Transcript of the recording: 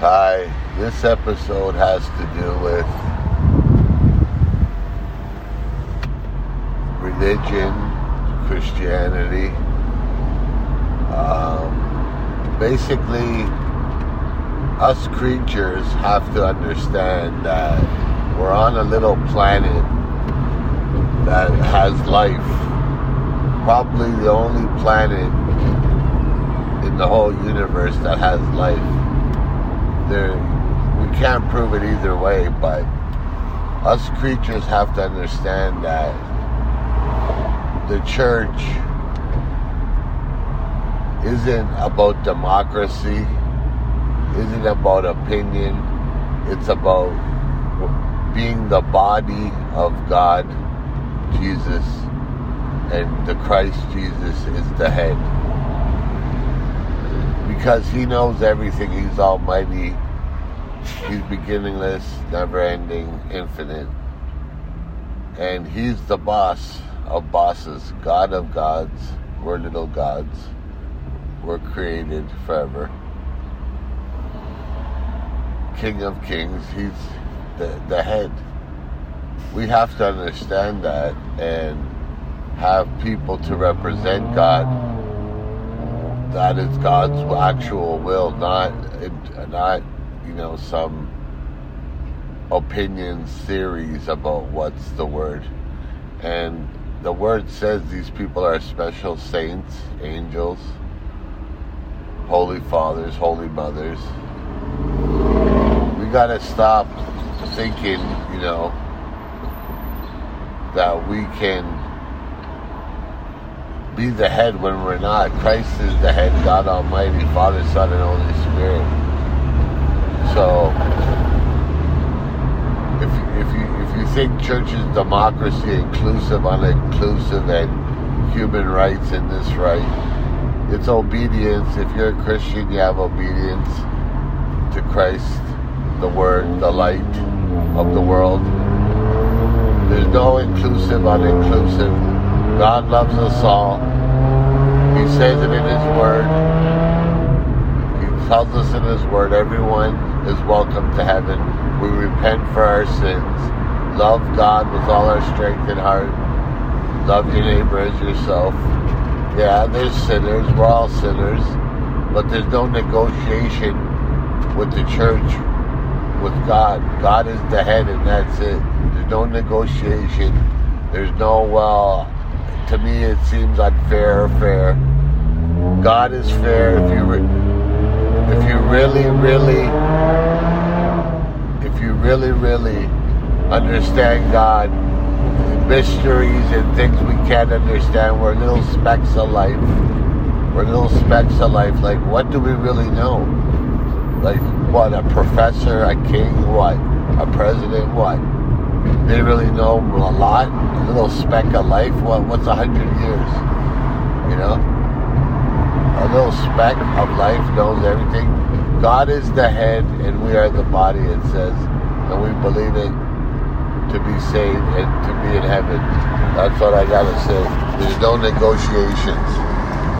Hi, this episode has to do with religion, Christianity. Um, basically, us creatures have to understand that we're on a little planet that has life. Probably the only planet in the whole universe that has life. There, we can't prove it either way, but us creatures have to understand that the church isn't about democracy, isn't about opinion, it's about being the body of God, Jesus, and the Christ Jesus is the head. Because he knows everything, he's almighty, he's beginningless, never ending, infinite. And he's the boss of bosses, God of gods. We're little gods. We're created forever. King of kings, he's the, the head. We have to understand that and have people to represent God. That is God's actual will, not not you know some opinions, theories about what's the word. And the word says these people are special saints, angels, holy fathers, holy mothers. We gotta stop thinking, you know, that we can be the head when we're not. Christ is the head, God Almighty, Father, Son, and Holy Spirit. So, if if you if you think church is democracy, inclusive, uninclusive, and human rights and this right, it's obedience. If you're a Christian, you have obedience to Christ, the Word, the light of the world. There's no inclusive, uninclusive. God loves us all. He says it in His Word. Tells us in His Word everyone is welcome to heaven. We repent for our sins. Love God with all our strength and heart. Love your neighbor as yourself. Yeah, there's sinners. We're all sinners. But there's no negotiation with the church, with God. God is the head, and that's it. There's no negotiation. There's no, well, to me it seems unfair or fair. God is fair if you re- if you really, really, if you really, really understand God, mysteries and things we can't understand. We're little specks of life. We're little specks of life. Like, what do we really know? Like, what? A professor, a king, what? A president, what? They really know a lot. A little speck of life. What? What's a hundred years? You know, a little speck of life knows everything. God is the head, and we are the body. It says, and we believe it to be saved and to be in heaven. That's what I gotta say. There's no negotiations.